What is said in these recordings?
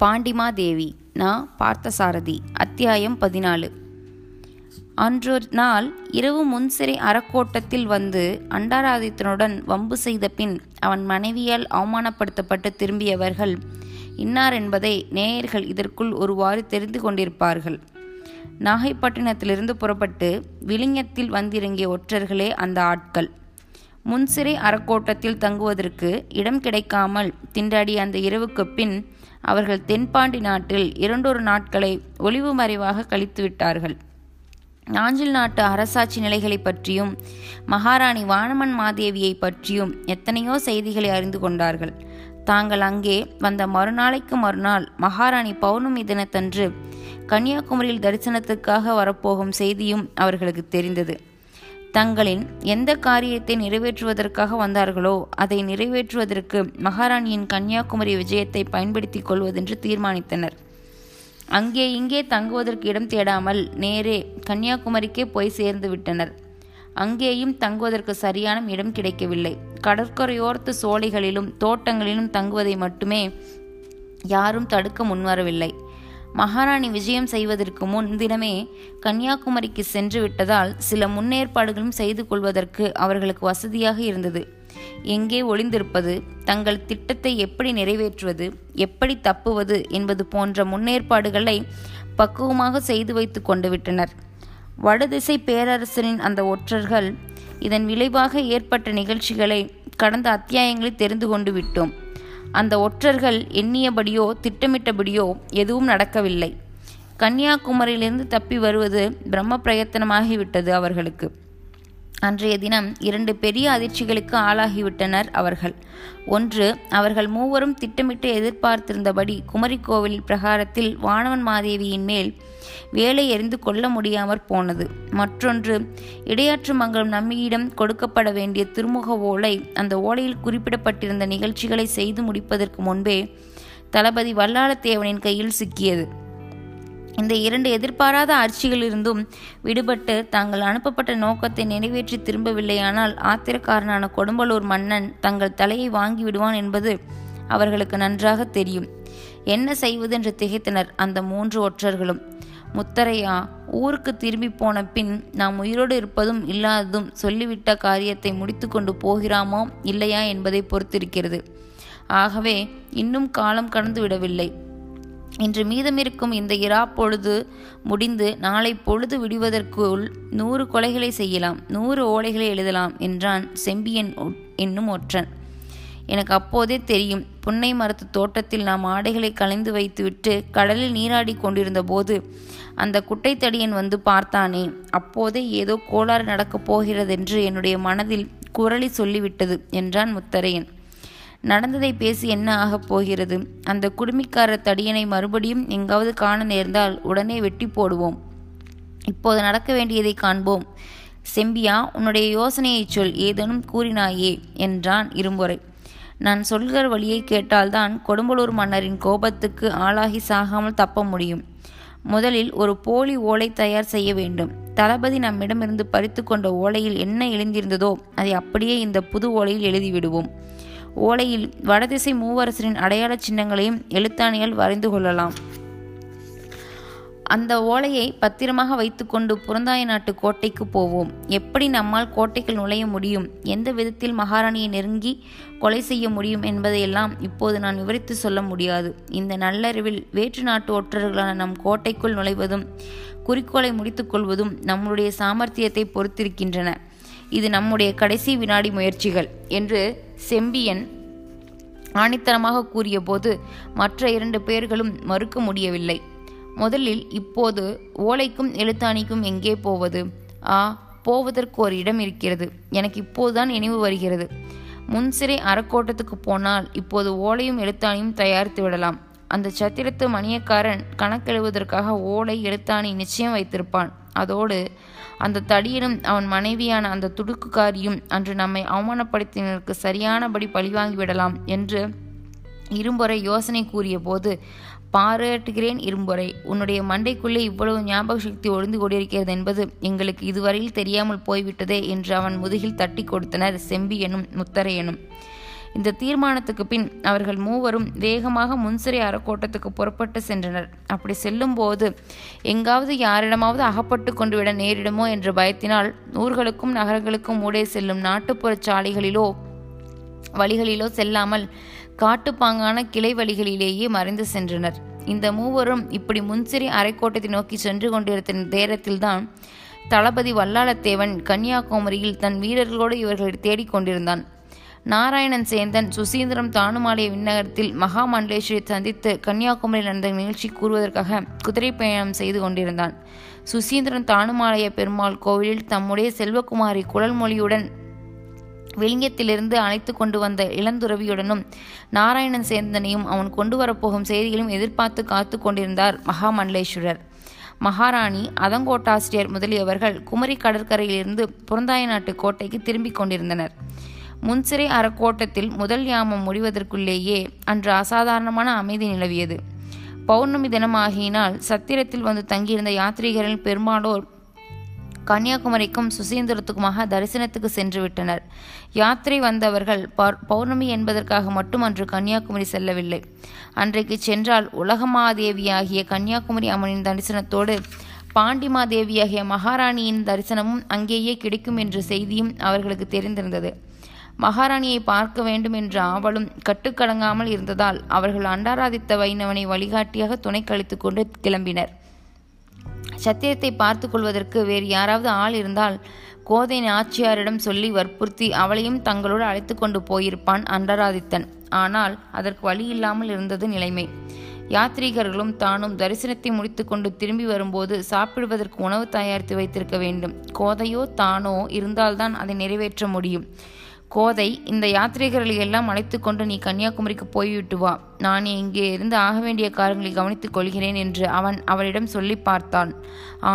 பாண்டிமாதேவி நான் பார்த்தசாரதி அத்தியாயம் பதினாலு. அன்றொரு நாள் இரவு முன்சிறை அறக்கோட்டத்தில் வந்து அண்டாராதித்தனுடன் வம்பு செய்த பின் அவன் மனைவியால் அவமானப்படுத்தப்பட்டு திரும்பியவர்கள் இன்னார் என்பதை நேயர்கள் இதற்குள் ஒருவாறு தெரிந்து கொண்டிருப்பார்கள். நாகைப்பட்டினத்திலிருந்து புறப்பட்டு விளிங்கத்தில் வந்திறங்கிய ஒற்றர்களே அந்த ஆட்கள். முன்சிறை அறக்கோட்டத்தில் தங்குவதற்கு இடம் கிடைக்காமல் திண்டாடி அந்த இரவுக்குப் பின் அவர்கள் தென்பாண்டி நாட்டில் இரண்டொரு நாட்களை ஒளிவு மறைவாக கழித்து விட்டார்கள். நாஞ்சில் நாட்டு அரசாட்சி நிலைகளை பற்றியும் மகாராணி வானமன் மாதேவியை பற்றியும் எத்தனையோ செய்திகளை அறிந்து கொண்டார்கள். தாங்கள் அங்கே வந்த மறுநாளைக்கு மறுநாள் மகாராணி பௌர்ணமி தினத்தன்று கன்னியாகுமரியில் தரிசனத்துக்காக வரப்போகும் செய்தியும் அவர்களுக்கு தெரிந்தது. தங்களின் எந்த காரியத்தை நிறைவேற்றுவதற்காக வந்தார்களோ அதை நிறைவேற்றுவதற்கு மகாராணியின் கன்னியாகுமரி விஜயத்தை பயன்படுத்திக் கொள்வதென்று தீர்மானித்தனர். அங்கே இங்கே தங்குவதற்கு இடம் தேடாமல் நேரே கன்னியாகுமரிக்கே போய் சேர்ந்து விட்டனர். அங்கேயும் தங்குவதற்கு சரியான இடம் கிடைக்கவில்லை. கடற்கரையோர்த்து சோலைகளிலும் தோட்டங்களிலும் தங்குவதை மட்டுமே யாரும் தடுக்க முன்வரவில்லை. மகாராணி விஜயம் செய்வதற்கு முன் தினமே கன்னியாகுமரிக்கு சென்று விட்டதால் சில முன்னேற்பாடுகளும் செய்து கொள்வதற்கு அவர்களுக்கு வசதியாக இருந்தது. எங்கே ஒளிந்திருப்பது தங்கள் திட்டத்தை எப்படி நிறைவேற்றுவது எப்படி தப்புவது என்பது போன்ற முன்னேற்பாடுகளை பக்குவமாக செய்து வைத்து கொண்டு விட்டனர். வடதிசை பேரரசரின் அந்த ஒற்றர்கள் இதன் விளைவாக ஏற்பட்ட நிகழ்ச்சிகளை கடந்த அத்தியாயங்களில் தெரிந்து கொண்டு விட்டோம். அந்த ஒற்றர்கள் எண்ணியபடியோ திட்டமிட்டபடியோ எதுவும் நடக்கவில்லை. கன்னியாகுமரியிலிருந்து தப்பி வருவது பிரம்ம பிரயத்தனமாகிவிட்டது அவர்களுக்கு. அன்றைய தினம் இரண்டு பெரிய அதிர்ச்சிகளுக்கு ஆளாகிவிட்டனர் அவர்கள். ஒன்று அவர்கள் மூவரும் திட்டமிட்டு எதிர்பார்த்திருந்தபடி குமரி கோவில் பிரகாரத்தில் வானவன் மாதேவியின் மேல் வேலை எறிந்து கொள்ள முடியாமற் போனது. மற்றொன்று இடையாற்று மங்கலம் நம்மியிடம் கொடுக்கப்பட வேண்டிய திருமுக ஓலை அந்த ஓலையில் குறிப்பிடப்பட்டிருந்த நிகழ்ச்சிகளை செய்து முடிப்பதற்கு முன்பே தளபதி வல்லாளத்தேவனின் கையில் சிக்கியது. இந்த இரண்டு எதிர்பாராத ஆட்சிகளிலிருந்தும் விடுபட்டு தாங்கள் அனுப்பப்பட்ட நோக்கத்தை நிறைவேற்றி திரும்பவில்லையானால் ஆத்திரக்காரனான கொடும்பலூர் மன்னன் தங்கள் தலையை வாங்கி விடுவான் என்பது அவர்களுக்கு நன்றாக தெரியும். என்ன செய்வதென்று திகைத்தனர் அந்த மூன்று ஒற்றர்களும். முத்தரையா ஊருக்கு திரும்பி போன பின் நாம் உயிரோடு இருப்பதும் இல்லாததும் சொல்லிவிட்ட காரியத்தை முடித்து கொண்டு போகிறாமோ இல்லையா என்பதை பொறுத்திருக்கிறது. ஆகவே இன்னும் காலம் கடந்து விடவில்லை இன்று மீதமிருக்கும் இந்த இரா பொழுது முடிந்து நாளை பொழுது விடுவதற்குள் நூறு கொலைகளை செய்யலாம் நூறு ஓலைகளை எழுதலாம் என்றான் செம்பியன் என்னும் ஒற்றன். எனக்கு அப்போதே தெரியும் புன்னை மரத்து தோட்டத்தில் நாம் ஆடைகளை கலைந்து வைத்துவிட்டு கடலில் நீராடி கொண்டிருந்த போது அந்த குட்டைத்தடியன் வந்து பார்த்தானே அப்போதே ஏதோ கோளாறு நடக்கப் போகிறதென்று என்னுடைய மனதில் குரலி சொல்லிவிட்டது என்றான் முத்தரையன். நடந்ததை பேசி என்ன ஆகப் போகிறது? அந்த குடுமிக்காரர் தடியனை மறுபடியும் எங்காவது காண நேர்ந்தால் உடனே வெட்டி போடுவோம். இப்போது நடக்க வேண்டியதை காண்போம். செம்பியா உன்னுடைய யோசனையை சொல் ஏதேனும் கூறினாயே என்றான் இரும்புரை நான் சொல்கிற வழியை கேட்டால்தான் கொடும்பலூர் மன்னரின் கோபத்துக்கு ஆளாகி சாகாமல் தப்ப முடியும். முதலில் ஒரு போலி ஓலை தயார் செய்ய வேண்டும். தளபதி நம்மிடமிருந்து பறித்து கொண்ட ஓலையில் என்ன எழுந்திருந்ததோ அதை அப்படியே இந்த புது ஓலையில் எழுதிவிடுவோம். ஓலையில் வடதிசை மூவரசரின் அடையாள சின்னங்களையும் எழுத்தாணியால் வரைந்து கொள்ளலாம். அந்த ஓலையை பத்திரமாக வைத்துக்கொண்டு புறந்தாய நாட்டு கோட்டைக்கு போவோம். எப்படி நம்மால் கோட்டைக்குள் நுழைய முடியும்? எந்த விதத்தில் மகாராணியை நெருங்கி கொலை செய்ய முடியும் என்பதையெல்லாம் இப்போது நான் விவரித்து சொல்ல முடியாது. இந்த நல்லறிவில் வேற்று நாட்டு ஒற்றர்களான நம் கோட்டைக்குள் நுழைவதும் குறிக்கோளை முடித்துக்கொள்வதும் நம்முடைய சாமர்த்தியத்தை பொறுத்திருக்கின்றன. இது நம்முடைய கடைசி வினாடி முயற்சிகள் என்று செம்பியன் ஆணித்தனமாக கூறியபோது மற்ற இரண்டு பேர்களும் மறுக்க முடியவில்லை. முதலில் இப்போது ஓலைக்கும் எழுத்தாணிக்கும் எங்கே போவது? ஆ போவதற்கு ஒரு இடம் இருக்கிறது. எனக்கு இப்போதுதான் நினைவு வருகிறது. முன்சிறை அறக்கோட்டத்துக்கு போனால் இப்போது ஓலையும் எழுத்தாணியும் தயாரித்து விடலாம். அந்த சத்திரத்து மணியக்காரன் கணக்கெழுவதற்காக ஓலை எழுத்தாணி நிச்சயம் வைத்திருப்பான். அதோடு அந்த தடியனும் அவன் மனைவியான அந்த துடுக்குக்காரியும் அன்று நம்மை அவமானப்படுத்தினருக்கு சரியானபடி பழிவாங்கிவிடலாம் என்று இரும்பொறை யோசனை கூறிய போது பாராட்டுகிறேன் இரும்பொறை உன்னுடைய மண்டைக்குள்ளே இவ்வளவு ஞாபக சக்தி ஒளிந்து கொண்டிருக்கிறது என்பது எங்களுக்கு இதுவரையில் தெரியாமல் போய்விட்டதே என்று அவன் முதுகில் தட்டி கொடுத்தனர் செம்பியனும் முத்தரையனும். இந்த தீர்மானத்துக்கு பின் அவர்கள் மூவரும் வேகமாக முன்சிறை அறக்கோட்டத்துக்கு புறப்பட்டு சென்றனர். அப்படி செல்லும்போது எங்காவது யாரிடமாவது அகப்பட்டு கொண்டு விட நேரிடுமோ என்ற பயத்தினால் ஊர்களுக்கும் நகரங்களுக்கும் ஊடே செல்லும் நாட்டுப்புற சாலைகளிலோ வழிகளிலோ செல்லாமல் காட்டுப்பாங்கான கிளை வழிகளிலேயே மறைந்து சென்றனர். இந்த மூவரும் இப்படி முன்சிறி அரைக்கோட்டத்தை நோக்கி சென்று கொண்டிருந்த நேரத்தில்தான் தளபதி வல்லாளத்தேவன் கன்னியாகுமரியில் தன் வீரர்களோடு இவர்களை தேடிக் கொண்டிருந்தான். நாராயணன் சேந்தன் சுசீந்திரம் தானுமாலய விண்ணகரத்தில் மகாமண்டலேஸ்வரி சந்தித்து கன்னியாகுமரியில் நடந்த நிகழ்ச்சி கூறுவதற்காக குதிரை பயணம் செய்து கொண்டிருந்தான். சுசீந்திரன் தானுமாலய பெருமாள் கோவிலில் தம்முடைய செல்வகுமாரி குழல்மொழியுடன் வெளிங்கத்திலிருந்து அழைத்து கொண்டு வந்த இளந்துறவியுடனும் நாராயணன் சேந்தனையும் அவன் கொண்டு வரப்போகும் செய்திகளையும் எதிர்பார்த்து காத்து கொண்டிருந்தார் மகாமண்டலேஸ்வரர். மகாராணி அதங்கோட்டாசிரியர் முதலியவர்கள் குமரி கடற்கரையிலிருந்து புறந்தாய நாட்டு கோட்டைக்கு திரும்பிக் கொண்டிருந்தனர். முன்சிறை அறக்கோட்டத்தில் முதல் யாமம் முடிவதற்குள்ளேயே அன்று அசாதாரணமான அமைதி நிலவியது. பௌர்ணமி தினமாகியினால் சத்திரத்தில் வந்து தங்கியிருந்த யாத்ரீகரில் பெரும்பாலோர் கன்னியாகுமரிக்கும் சுசீந்திரத்துக்குமாக தரிசனத்துக்கு சென்று விட்டனர். யாத்திரை வந்தவர்கள் பௌர்ணமி என்பதற்காக மட்டும் அன்று கன்னியாகுமரி செல்லவில்லை. அன்றைக்கு சென்றால் உலகமாதேவியாகிய கன்னியாகுமரி அம்மனின் தரிசனத்தோடு பாண்டிமாதேவியாகிய மகாராணியின் தரிசனமும் அங்கேயே கிடைக்கும் என்ற செய்தியும் அவர்களுக்கு தெரிந்திருந்தது. மகாராணியை பார்க்க வேண்டும் என்ற ஆவலும் கட்டுக்கடங்காமல் இருந்ததால் அவர்கள் அண்டாராதித்த வைணவனை வழிகாட்டியாக துணை கழித்து கொண்டு கிளம்பினர். சத்தியத்தை பார்த்து கொள்வதற்கு வேறு யாராவது ஆள் இருந்தால் கோதை நாச்சியாரிடம் சொல்லி வற்புறுத்தி அவளையும் தங்களோடு அழைத்து கொண்டு போயிருப்பான் அண்டராதித்தன். ஆனால் அதற்கு வழி இல்லாமல் இருந்தது நிலைமை. யாத்ரீகர்களும் தானும் தரிசனத்தை முடித்துக்கொண்டு திரும்பி வரும்போது சாப்பிடுவதற்கு உணவு தயாரித்து வைத்திருக்க வேண்டும். கோதையோ தானோ இருந்தால்தான் அதை நிறைவேற்ற முடியும். கோதை இந்த யாத்ரீகர்களை எல்லாம் அழைத்து கொண்டு நீ கன்னியாகுமரிக்கு போய்விட்டு வா. நான் இங்கே இருந்து ஆக வேண்டிய காரியங்களை கவனித்துக் கொள்கிறேன் என்று அவன் அவளிடம் சொல்லி பார்த்தான்.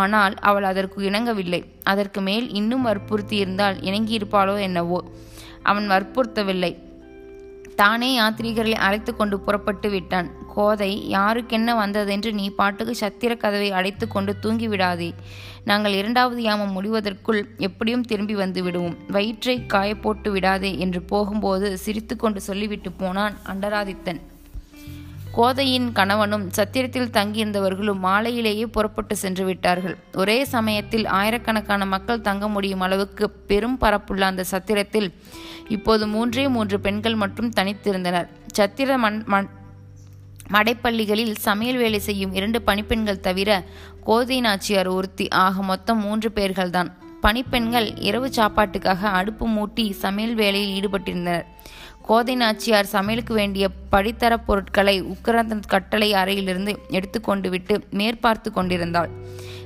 ஆனால் அவள் அதற்கு இணங்கவில்லை. அதற்கு மேல் இன்னும் வற்புறுத்தி இருந்தால் இணங்கியிருப்பாளோ என்னவோ. அவன் வற்புறுத்தவில்லை. தானே யாத்ரீகர்களை அழைத்து கொண்டு புறப்பட்டு விட்டான். கோதை யாருக்கென்ன வந்ததென்று நீ பாட்டுக்கு சத்திர கதவை அடைத்து கொண்டு தூங்கிவிடாதே. நாங்கள் இரண்டாவது யாமம் முடிவதற்குள் எப்படியும் திரும்பி வந்து விடுவோம் வயிற்றை காயப்போட்டு விடாதே என்று போகும்போது சிரித்து கொண்டு சொல்லிவிட்டு போனான் அண்டராதித்தன். கோதையின் கணவனும் சத்திரத்தில் தங்கியிருந்தவர்களும் மாலையிலேயே புறப்பட்டு சென்று விட்டார்கள். ஒரே சமயத்தில் ஆயிரக்கணக்கான மக்கள் தங்க முடியும் அளவுக்கு பெரும் பரப்புள்ள அந்த சத்திரத்தில் இப்போது மூன்றே மூன்று பெண்கள் மட்டும் தனித்திருந்தனர். சத்திர மண் மண் மடைப்பள்ளிகளில் சமையல் வேலை செய்யும் இரண்டு பணிப்பெண்கள் தவிர கோதை நாச்சியார் ஒருத்தி ஆக மொத்தம் மூன்று பேர்கள்தான். பணிப்பெண்கள் இரவு சாப்பாட்டுக்காக அடுப்பு மூட்டி சமையல் வேலையில் ஈடுபட்டிருந்தனர். கோதை நாச்சியார் சமையலுக்கு வேண்டிய படித்தர பொருட்களை உக்கரந்தன் கட்டளை அறையிலிருந்து எடுத்துக்கொண்டு விட்டு மேற்பார்த்து கொண்டிருந்தாள்.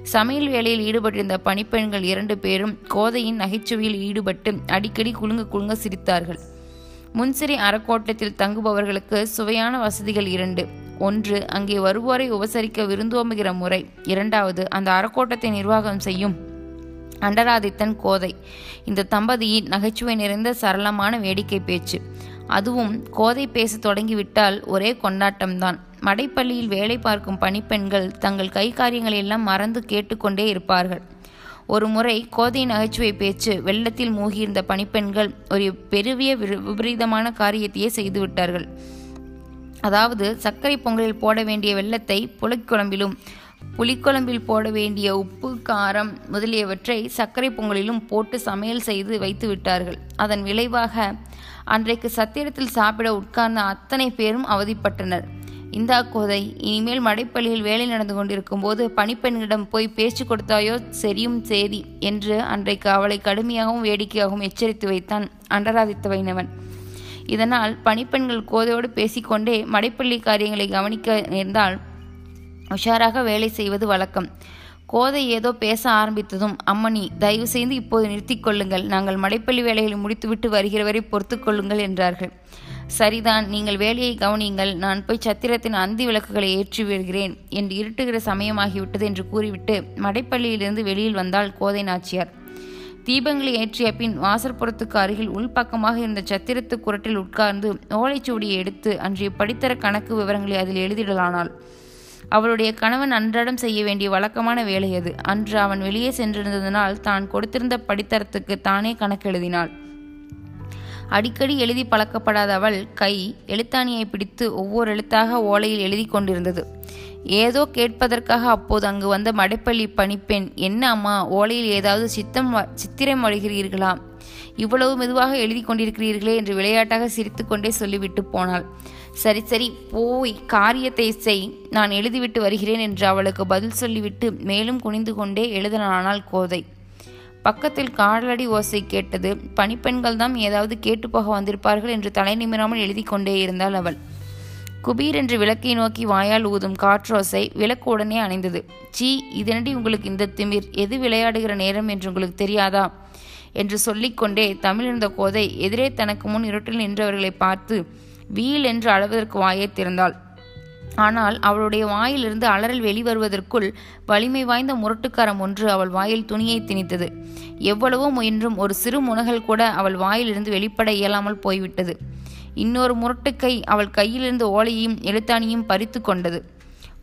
சமையல் வேலையில் ஈடுபட்டிருந்த பணிப்பெண்கள் இரண்டு பேரும் கோதையின் நகைச்சுவையில் ஈடுபட்டு அடிக்கடி குலுங்க குலுங்க சிரித்தார்கள். முன்சிறி அறக்கோட்டத்தில் தங்குபவர்களுக்கு சுவையான வசதிகள் இரண்டு. ஒன்று அங்கே வருவோரை உபசரிக்க விருந்தோம்புகிற முறை. இரண்டாவது அந்த அறக்கோட்டத்தை நிர்வாகம் செய்யும் அண்டராதித்தன் கோதை. இந்த தம்பதியின் நகைச்சுவை நிறைந்த சரளமான வேடிக்கை பேச்சு. அதுவும் கோதை பேச தொடங்கிவிட்டால் ஒரே கொண்டாட்டம்தான். மடைப்பள்ளியில் வேலை பார்க்கும் பணிப்பெண்கள் தங்கள் கை காரியங்களை எல்லாம் மறந்து கேட்டுக்கொண்டே இருப்பார்கள். ஒரு முறை கோதை நகைச்சுவை பேச்சு வெள்ளத்தில் மூழ்கியிருந்த பணிப்பெண்கள் ஒரு பெருவிய விபரீதமான காரியத்தையே செய்துவிட்டார்கள் அதாவது சர்க்கரை பொங்கலில் போட வேண்டிய வெள்ளத்தை புளிக்குழம்பிலும் புளிக்குழம்பில் போட வேண்டிய உப்பு காரம் முதலியவற்றை சர்க்கரை பொங்கலிலும் போட்டு சமையல் செய்து வைத்து விட்டார்கள். அதன் விளைவாக அன்றைக்கு சத்திரத்தில் சாப்பிட உட்கார்ந்த அத்தனை பேரும் அவதிப்பட்டனர். இந்தா கோதை இனிமேல் மடைப்பள்ளியில் வேலை நடந்து கொண்டிருக்கும் போது பணிப்பெண்ணிடம் போய் பேச்சு கொடுத்தாயோ? சரியும் சேதி என்று அன்றைக்கு அவளை கடுமையாகவும் வேடிக்கையாகவும் எச்சரித்து வைத்தான் அண்டராதித்த வைணவன் இதனால் பணிப்பெண்கள் கோதையோடு பேசிக்கொண்டே மடைப்பள்ளி காரியங்களை கவனிக்க நேர்ந்தால் உஷாராக வேலை செய்வது வழக்கம். கோதை ஏதோ பேச ஆரம்பித்ததும் அம்மணி தயவு செய்து இப்போது நிறுத்திக் கொள்ளுங்கள். நாங்கள் மடைப்பள்ளி வேலைகளை முடித்துவிட்டு வருகிற வரை பொறுத்து கொள்ளுங்கள் என்றார்கள். சரிதான் நீங்கள் வேலையை கவனியுங்கள் நான் போய் சத்திரத்தின் அந்தி விளக்குகளை ஏற்றி வருகிறேன் என்று இருட்டுகிற சமயமாகிவிட்டது என்று கூறிவிட்டு மடைப்பள்ளியிலிருந்து வெளியில் வந்தாள் கோதை நாச்சியார். தீபங்களை ஏற்றிய பின் வாசற்புறத்துக்கு அருகில் உள்பக்கமாக இருந்த சத்திரத்து குரட்டில் உட்கார்ந்து ஓலைச்சுவடியை எடுத்து அன்றைய படித்தர கணக்கு விவரங்களை அதில் எழுதிடலானாள். அவளுடைய கணவன் அன்றாடம் செய்ய வேண்டிய வழக்கமான வேலை அது. அன்று அவன் வெளியே சென்றிருந்ததனால் தான் கொடுத்திருந்த படித்தரத்துக்கு தானே கணக்கு எழுதினாள். அடிக்கடி எழுதி பழக்கப்படாத அவள் கை எழுத்தாணியை பிடித்து ஒவ்வொரு எழுத்தாக ஓலையில் எழுதி கொண்டிருந்தது. ஏதோ கேட்பதற்காக அப்போது அங்கு வந்த மடைப்பள்ளி பணிப்பெண் என்ன அம்மா ஓலையில் ஏதாவது சித்தம் சித்திரம் வழிகிறீர்களா இவ்வளவு மெதுவாக எழுதி கொண்டிருக்கிறீர்களே என்று விளையாட்டாக சிரித்துக்கொண்டே சொல்லிவிட்டு போனாள். சரி சரி போய் காரியத்தை செய் நான் எழுதிவிட்டு வருகிறேன் என்று அவளுக்கு பதில் சொல்லிவிட்டு மேலும் குனிந்து கொண்டே எழுதலானாள் கோதை. பக்கத்தில் காலடி ஓசை கேட்டது பணிப்பெண்கள் தான் ஏதாவது கேட்டு போக வந்திருப்பார்கள் என்று தலை நிமிராமல் எழுதி கொண்டே இருந்தாள் அவள். குபீர் என்று விளக்கை நோக்கி வாயால் ஊதும் காற்றோசை விளக்கு உடனே அணைந்தது. சீ இதனடி உங்களுக்கு இந்த திமிர் எது விளையாடுகிற நேரம் என்று உங்களுக்கு தெரியாதா? என்று சொல்லிக்கொண்டே தமிழிருந்த கோதை எதிரே தனக்கு முன் இருட்டில் நின்றவர்களை பார்த்து வீல் என்று அளவதற்கு வாயை திறந்தாள். ஆனால் அவளுடைய வாயிலிருந்து அலறல் வெளிவருவதற்குள் வலிமை வாய்ந்த முரட்டுக்காரம் ஒன்று அவள் வாயில் துணியை திணித்தது. எவ்வளவோ முயன்றும் ஒரு சிறு முனகல் கூட அவள் வாயிலிருந்து வெளிப்பட இயலாமல் போய்விட்டது. இன்னொரு முரட்டுக்கை அவள் கையிலிருந்து ஓலையையும் எழுத்தாணியும் பறித்து கொண்டது.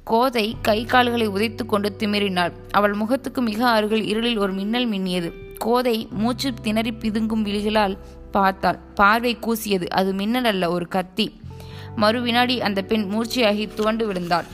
கோதை கை கால்களை உதைத்து கொண்டு திமிரினாள். அவள் முகத்துக்கு மிக அருகில் இருளில் ஒரு மின்னல் மின்னியது. கோதை மூச்சு திணறி பிதுங்கும் விழிகளால் பார்த்தாள். பார்வை கூசியது. அது மின்னல் அல்ல ஒரு கத்தி. மறு வினாடி அந்த பெண் மூர்ச்சையாகி துவண்டு விழுந்தாள்.